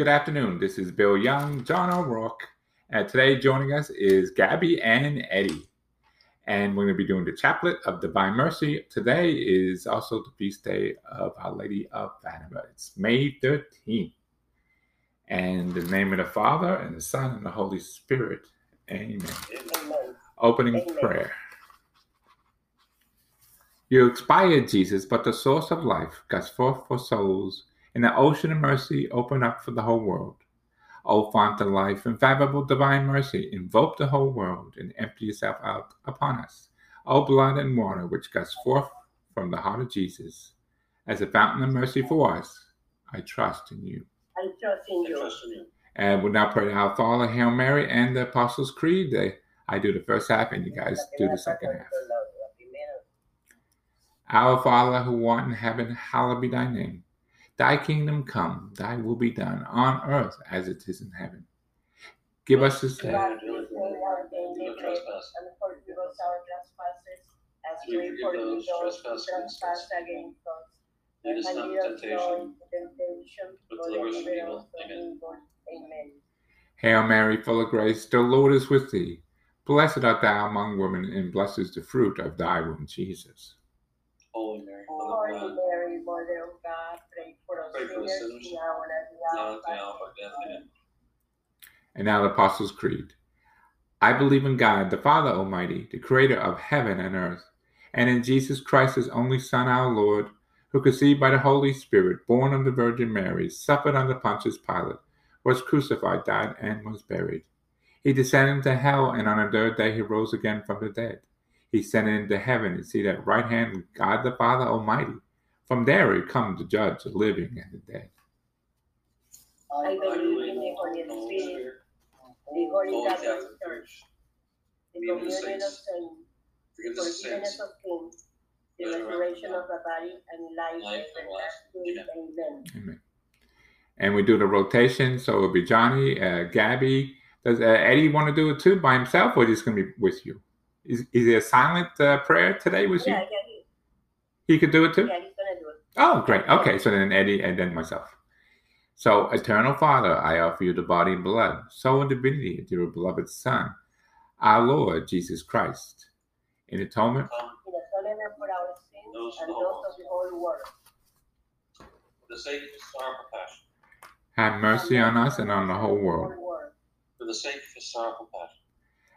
Good afternoon. This is Bill Young, John O'Rourke, and today joining us is Gabby and Eddie. And we're going to be doing the Chaplet of Divine Mercy. Today is also the feast day of Our Lady of Fatima. It's May 13th. And the name of the Father, and the Son, and the Holy Spirit. Amen. Amen. Opening Amen. prayer. You expired, Jesus, but the source of life, gusts forth for souls, and the ocean of mercy open up for the whole world. O font of life, infathomable divine mercy, invoke the whole world and empty yourself out upon us. O blood and water, which gush forth from the heart of Jesus, as a fountain of mercy for us, I trust in you. I trust in I you. trust in you. And we'll now pray our Father, Hail Mary, and the Apostles' Creed. They, I do the first half, and you guys do the second half. Our Father who art in heaven, hallowed be thy name. Thy kingdom come, thy will be done, on earth as it is in heaven. Give us this day. God, our daily bread, and our trespasses, as we forgive those who against us. Lead us not into temptation, but but deliver us from deliver evil. us from Amen. evil. Amen. Hail Mary, full of grace, the Lord is with thee. Blessed art thou among women, and blessed is the fruit of thy womb, Jesus. Holy Mary, Mother Holy of God, Mary, Mother of God, pray for us Pray for sinners, sinners, now and at the now hour of the our hour of our death. Amen. And now the Apostles' Creed. I believe in God, the Father Almighty, the creator of heaven and earth, and in Jesus Christ, his only Son, our Lord, who conceived by the Holy Spirit, born of the Virgin Mary, suffered under Pontius Pilate, was crucified, died, and was buried. He descended into hell, and on the third day he rose again from the dead. He ascended into heaven and seated at right hand of God the Father Almighty. From there he come to judge the living and the dead. I believe in the Holy Spirit, the Holy Holy Catholic Catholic Church, Church, the Communion of saints, saints, the forgiveness of sins, the resurrection resurrection of the body, and life life everlasting. Amen. Amen. And we do the rotation, so it'll be Johnny, uh, Gabby. Does uh, Eddie want to do it too by himself, or just going to be with you? Is, is there a silent uh, prayer today with Yeah, you? yeah, he, He could do it too? yeah, he's gonna do it. Oh, great. Okay, so then Eddie and then myself. So, Eternal Father, I offer you the body and blood, soul and divinity of your beloved Son, our Lord Jesus Christ, in atonement come In atonement for our sins Those and those of the whole world. for the sake of his sorrowful passion, have mercy on us and on the whole world. for the sake of his sorrowful passion,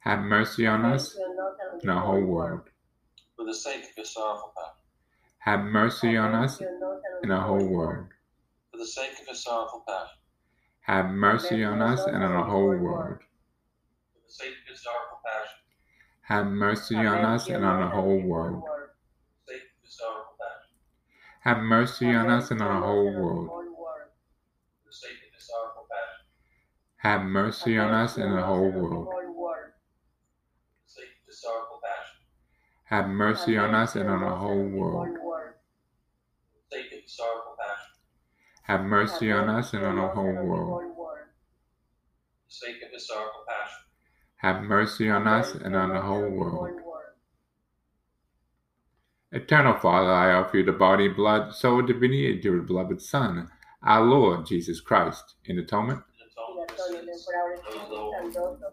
Have mercy on us and the whole world. for the sake of his sorrowful passion, Have mercy on us and the whole world. for the sake of his sorrowful passion, Have mercy on us and on the whole world. for the sake of his sorrowful passion, Have mercy on us and on the whole world. for the sake of his sorrowful passion, Have mercy on us and on the whole world. for the sake of his sorrowful passion, Have mercy on us and the whole world. For the sake of his sorrowful passion, Have mercy on us and on the whole world. for the sake of his sorrowful Have mercy on us and on the whole world. for the sake of his sorrowful passion, Have mercy on us and on the whole world. Eternal Father, I offer you the body, blood, soul, and divinity of your beloved Son, our Lord Jesus Christ, in atonement? In In atonement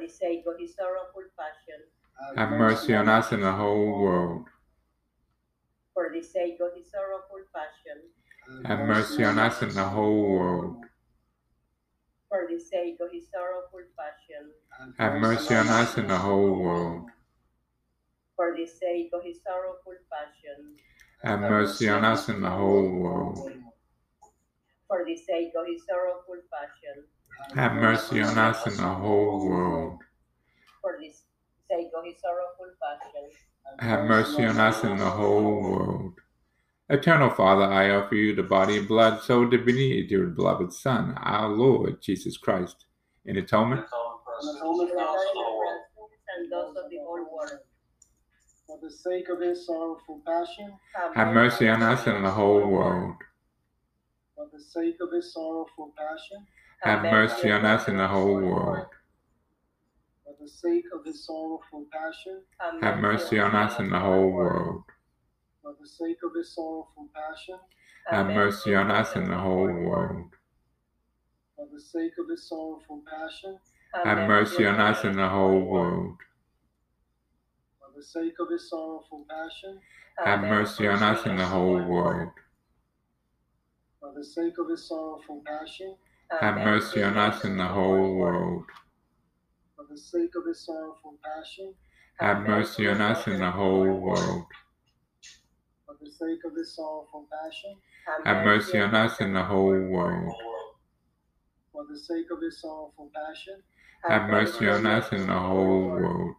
For the sake of his sorrowful passion. Have mercy on us and the whole world. For the sake of his sorrowful passion. Have mercy on us and the whole world. For the sake of his sorrowful passion. Have mercy on us and the whole world. For the sake of his sorrowful passion. Have mercy on us and the whole world. For the sake of his sorrowful passion. Have mercy on us and the whole world. For the sake of his sorrowful passion. Have mercy on us and the whole world. Eternal Father, I offer you the body and blood, soul, divinity of your beloved Son, our Lord Jesus Christ, in atonement And for our sins and those of the whole world. For the sake of his sorrowful passion, Have mercy on us and the whole world. for the sake of his sorrowful passion, Have mercy on us and the whole world. for the sake of his sorrowful passion, Have mercy on us and the whole world. for the sake of his sorrowful passion, Have mercy on us and the whole world. for the sake of his sorrowful passion, Have mercy on us and the whole world. for the sake of his sorrowful passion, Have mercy on us and the whole world. for the sake of his sorrowful passion, Have mercy on us and the whole world. for the sake of his sorrowful passion, Have mercy on us and the whole world. for the sake of his sorrowful passion, Have mercy on us and the whole world. for the sake of his sorrowful passion, Have mercy on us and the whole world.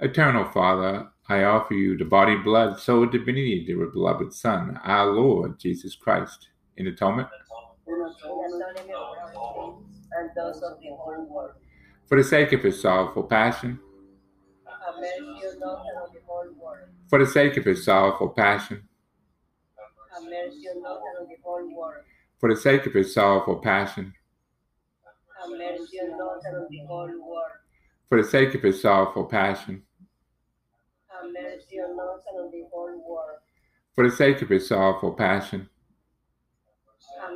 Eternal Father, I offer you the body, blood, soul, and divinity of your beloved Son, our Lord Jesus Christ, in atonement and those of the whole world. for the sake of his sorrowful passion, for the sake of his sorrowful passion, for the sake of his sorrowful passion, for the sake of his sorrowful passion, for the sake of his sorrowful passion, Have mercy on us and on the whole world.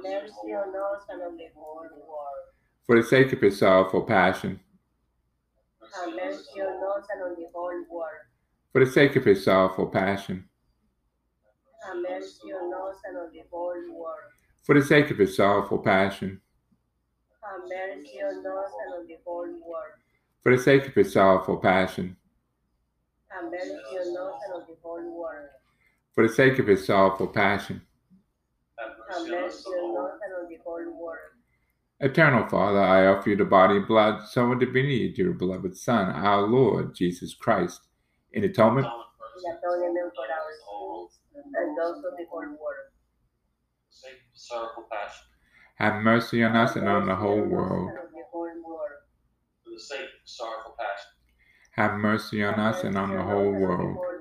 For the sake of his sorrowful passion, for the sake of his sorrowful passion, for the sake of his sorrowful passion, for the sake of his sorrowful passion, for the sake of his sorrowful passion. Have mercy on us and on the whole world. Eternal Father, I offer you the body, and blood, soul, and divinity of your beloved Son, our Lord Jesus Christ, in atonement In atonement for our sins and those of the whole world. Sorrowful passion. Have mercy on us and on the whole world. And on the whole world. For the sake of sorrowful passion. Have mercy on us and on the whole world. For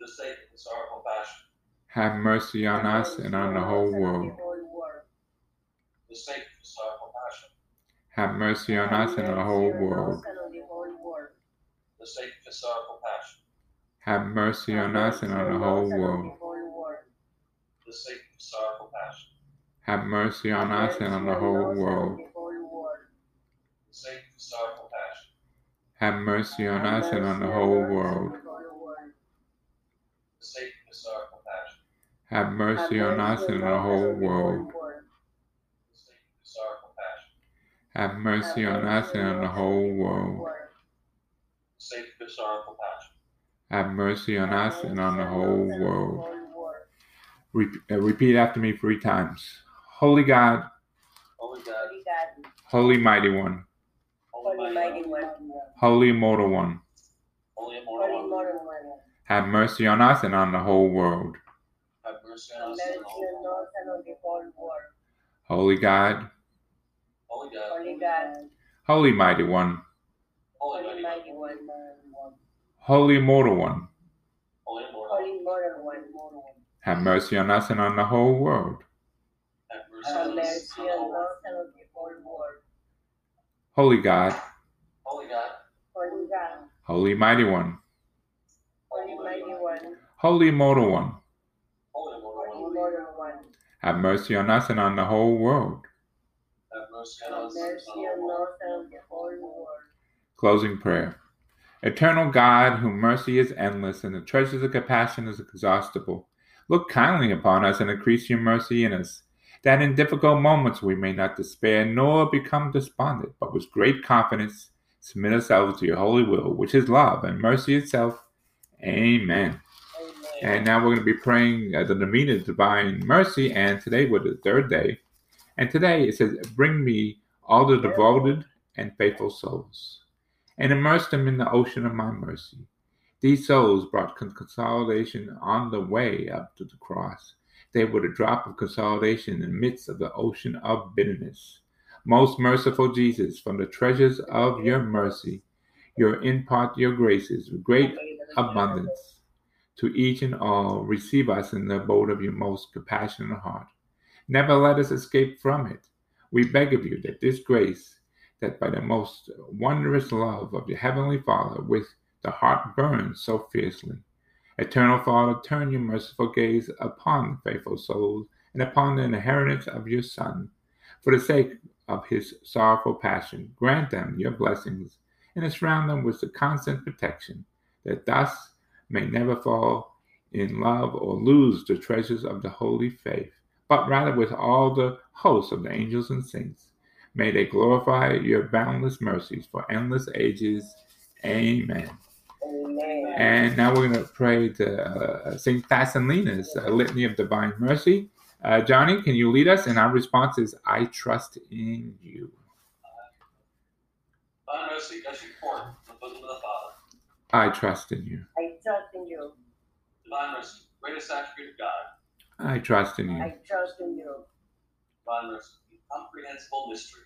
the sake of sorrowful passion. Have mercy on us and on the whole world. For the sake of sorrowful passion. Have mercy on us and the whole world. Have mercy on us and on the whole world. The sake of sorrowful passion. Have mercy on us and on the whole world. The sake of sorrowful passion. Have mercy on us and on the whole world. The sake of sorrowful passion. Have mercy on us and on the whole world. For the sake of sorrowful passion. Have mercy on us and on the whole world. For the sorrowful passion. Have mercy on us and on the whole world. Re- uh, repeat after me three times. Holy God, Holy God, Holy Mighty One, Holy Holy Mighty, Mighty One, Holy Immortal One, Holy Holy Immortal One, have mercy on us and on the whole world. have mercy have on us mercy and the whole world. on us and on the whole world. Holy God, Holy God, Holy God, Holy Mighty One, Holy Holy Mighty, Mighty One, Holy Immortal One, Holy Immortal, Holy One, have mercy on us and on the whole world. have mercy on us and on world. us and on the whole world. Holy God, Holy God, Holy God, Holy Mighty One, Holy Mighty One, Holy Immortal One, Holy Immortal Holy One, Immortal One, have mercy on us and on the whole world. Have mercy on have us and mercy the whole on world. us and on the whole world. Closing prayer. Eternal God, whom mercy is endless and the treasures of compassion is inexhaustible, look kindly upon us and increase your mercy in us, that in difficult moments we may not despair nor become despondent, but with great confidence submit ourselves to your holy will, which is love and mercy itself. Amen. Amen. And now we're going to be praying uh, the Novena Divine Mercy, and today we're the third day. And today it says, Bring me all the devoted and faithful souls, and immerse them in the ocean of my mercy. These souls brought con- consolidation on the way up to the cross. They were the drop of consolidation in the midst of the ocean of bitterness. Most merciful Jesus, from the treasures of your mercy, your impart your graces with great abundance to each and all. Receive us in the abode of your most compassionate heart. Never let us escape from it. We beg of you that this grace, that by the most wondrous love of your heavenly Father, with the heart burns so fiercely. Eternal Father, turn your merciful gaze upon the faithful souls and upon the inheritance of your Son. For the sake of his sorrowful passion, grant them your blessings and surround them with the constant protection, that thus may never fall in love or lose the treasures of the holy faith, but rather with all the hosts of the angels and saints. May they glorify your boundless mercies for endless ages. Amen. Amen. And now we're going to pray to uh, St. Faustina's uh, Litany of Divine Mercy. Uh, Johnny, can you lead us? And our response is, I trust in you. Divine mercy, gushing forth from the bosom of the Father. I trust in you. I trust in you. Divine mercy, greatest attribute of God. I trust in you. I trust in you. Divine mercy, incomprehensible mystery.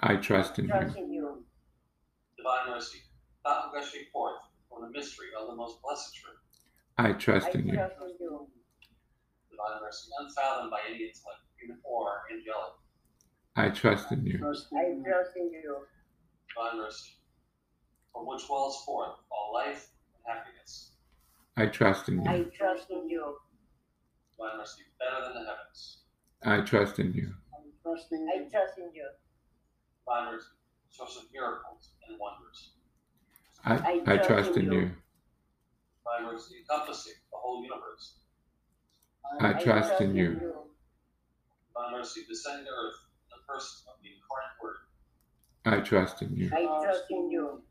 I trust in Trust you. in you. Divine mercy, fountain gushing forth from the mystery of the most blessed truth. I I trust in you. trust in you. Divine mercy, unfathomed by any intellect, human or angelic. I trust in you. I trust in you. Divine mercy, from which wells forth all life and happiness. I trust in you. I trust in you. Divine mercy, better than the heavens. I trust in you. I trust in I you. trust in you. Divine mercy, source of miracles and wonders. I, I trust in you. Divine mercy, encompassing the whole universe. I trust in you. Divine mercy, descending to earth in the person of the incarnate word. I trust in you. I trust in you.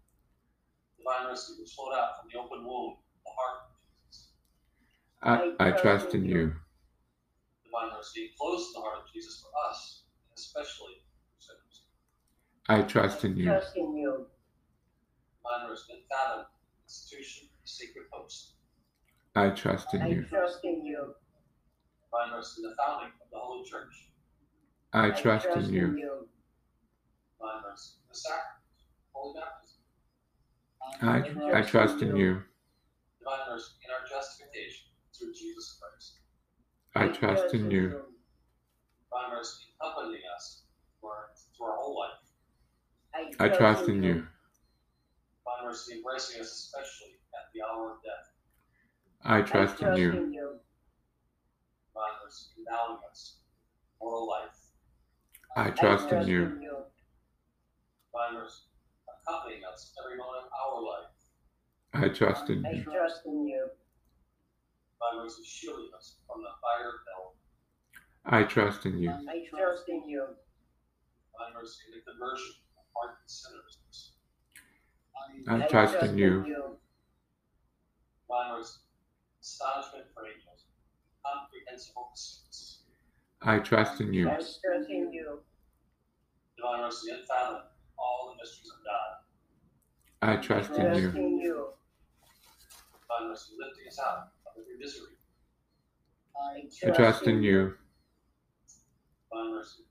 Divine mercy, which flowed out from the open womb, the heart of Jesus. I, I uh, trust in you. Divine mercy, enclosed in the heart of Jesus for us, especially sinners. I trust in you. Trust in you. Divine mercy, unfathomed institution, sacred host. I trust in you. I trust in you. Divine mercy, the founding of the Holy Church. I trust in you. Divine mercy, the sacrament, holy baptism. I, I trust in you. Divine mercy, in our justification through Jesus Christ. I trust in you. Divine mercy, accompanying us our, through our whole life. I trust in you. Divine mercy, embracing us especially at the hour of death. I trust in you. Divine mercy, endowing us with mortal life. I trust in you. Divine mercy, accompanying us every moment of our life. I trust in I you. trust in you. Divine mercy, shielding us from the fire of hell. I trust in you. I trust in you. Divine mercy, the conversion of hardened sinners. I trust in you. Divine mercy, astonishment for angels. Comprehensible saints. I trust in you. I trust in you. Divine mercy, unfathomed all the mysteries of God. I I trust in trust you. in you. Divine mercy, lifting us out of every misery. I trust in you. Divine mercy,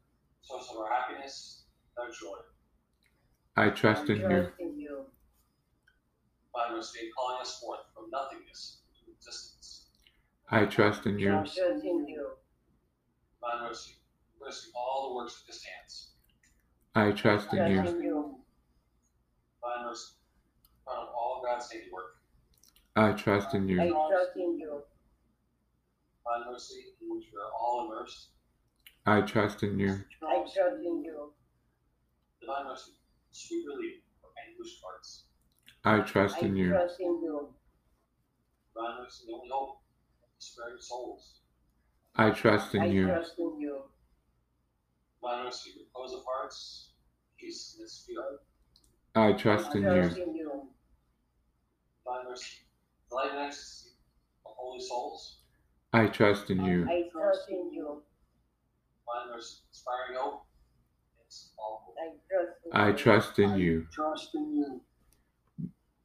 source of our happiness our joy. I trust in you. I trust in you. Divine mercy, calling us forth from nothingness to existence. I trust in you. I Trust in you. Divine mercy, blessing all the works of his hands. I trust in Trust you. in you. Divine mercy, crown of all God's handiwork. I trust in you. I trust in you. Divine mercy, in which we are all immersed. I trust in you. I trust in you. Divine mercy, sweet relief for anguished hearts. I trust in you. trust in you. Divine mercy, the only hope of despairing souls. I trust in you. trust in you. Divine mercy, repose of hearts, peace in its spirit. I I trust in you. in you. Divine mercy, delight and ecstasy of holy souls. I trust in you. I trust in you. Divine mercy, inspiring hope. It's all. I trust in I you. trust in you. Trust in you.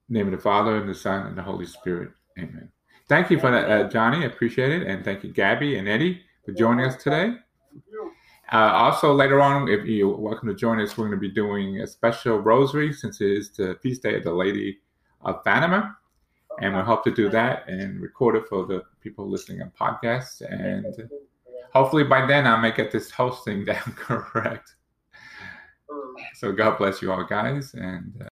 name of the Father and the Son and the Holy Spirit. Amen. Thank you for that, uh, Johnny. I appreciate it. And thank you, Gabby and Eddie, for joining us today. Uh, also, later on, if you're welcome to join us, we're going to be doing a special rosary since it is the feast day of the Lady of Fatima. And we hope to do that and record it for the people listening on podcasts. And hopefully by then I may get this hosting down correct. So God bless you all, guys. And uh,